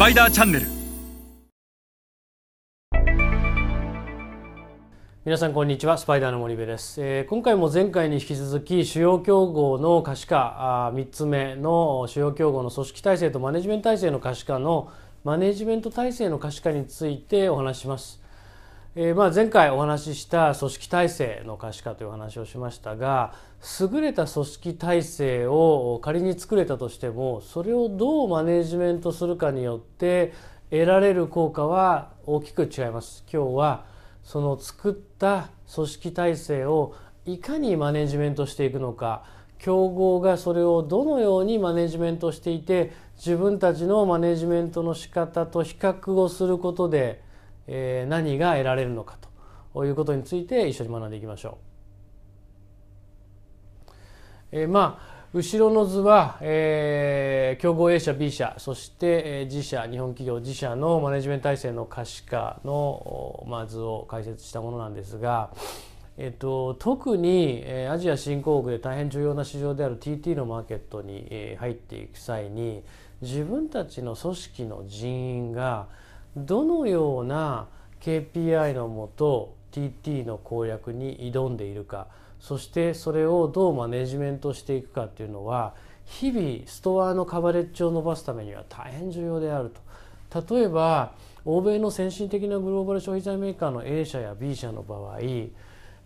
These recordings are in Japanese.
パイダーチャンネル皆さんこんにちはスパイダーの森部です、えー今回も前回に引き続き主要競合の可視化あ3つ目の主要競合の組織体制とマネジメント体制の可視化のマネジメント体制の可視化についてお話しします。えーまあ、前回お話しした組織体制の可視化という話をしましたが優れた組織体制を仮に作れたとしてもそれをどうマネジメントするかによって得られる効果は大きく違います。今日はその作った組織体制をいかにマネジメントしていくのか競合がそれをどのようにマネジメントしていて自分たちのマネジメントの仕方と比較をすることで、え何が得られるのかということについて一緒に学んでいきましょう。えーまあ後ろの図は、えー競合 A 社 B 社そして、えー自社日本企業自社のマネジメント体制の可視化の、まあ図を解説したものなんですが、えっと、特に、えーアジア新興国で大変重要な市場である TT のマーケットに、えー入っていく際に自分たちの組織の人員がどのような KPI のもと TT の攻略に挑んでいるかそしてそれをどうマネジメントしていくかっていうのは日々ストアのカバレッジを伸ばすためには大変重要であると。例えば欧米の先進的なグローバル消費財メーカーの A 社や B 社の場合、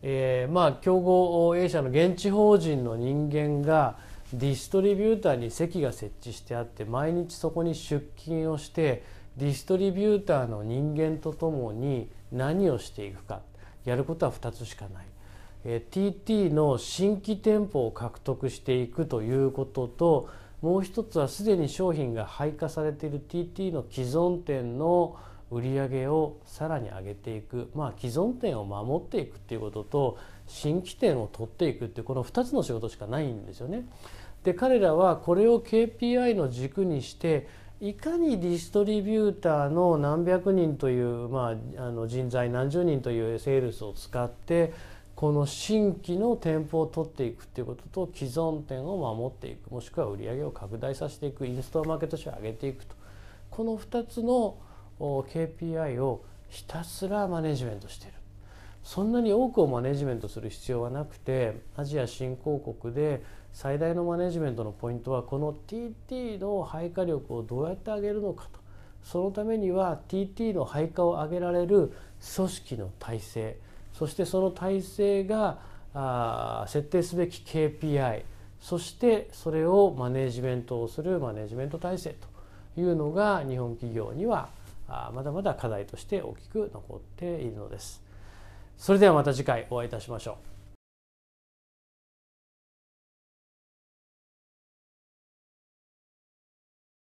えーまあ競合 A 社の現地法人の人間がディストリビューターに席が設置してあって毎日そこに出勤をしてディストリビューターの人間とともに何をしていくかやることは2つしかない。え TT の新規店舗を獲得していくということともう一つはすでに商品が配下されている TT の既存店の売り上げをさらに上げていく、まあ、既存店を守っていくっていうことと新規店を取っていくっていうこの2つの仕事しかないんですよね。で彼らはこれを KPI の軸にしていかにディストリビューターの何百人という、まあ、あの人材何十人というセールスを使ってこの新規の店舗を取っていくっていうことと既存店を守っていくもしくは売り上げを拡大させていくインストアマーケットシェアを上げていくと。この2つの KPI をひたすらマネジメントしている。そんなに多くをマネジメントする必要はなくてアジア新興国で最大のマネジメントのポイントはこの TT の配下力をどうやって上げるのかと。そのためには TT の配下を上げられる組織の体制。そしてその体制があ設定すべき KPI そしてそれをマネジメントをするマネジメント体制というのが日本企業にはあまだまだ課題として大きく残っているのです。それではまた次回お会いいたしましょう。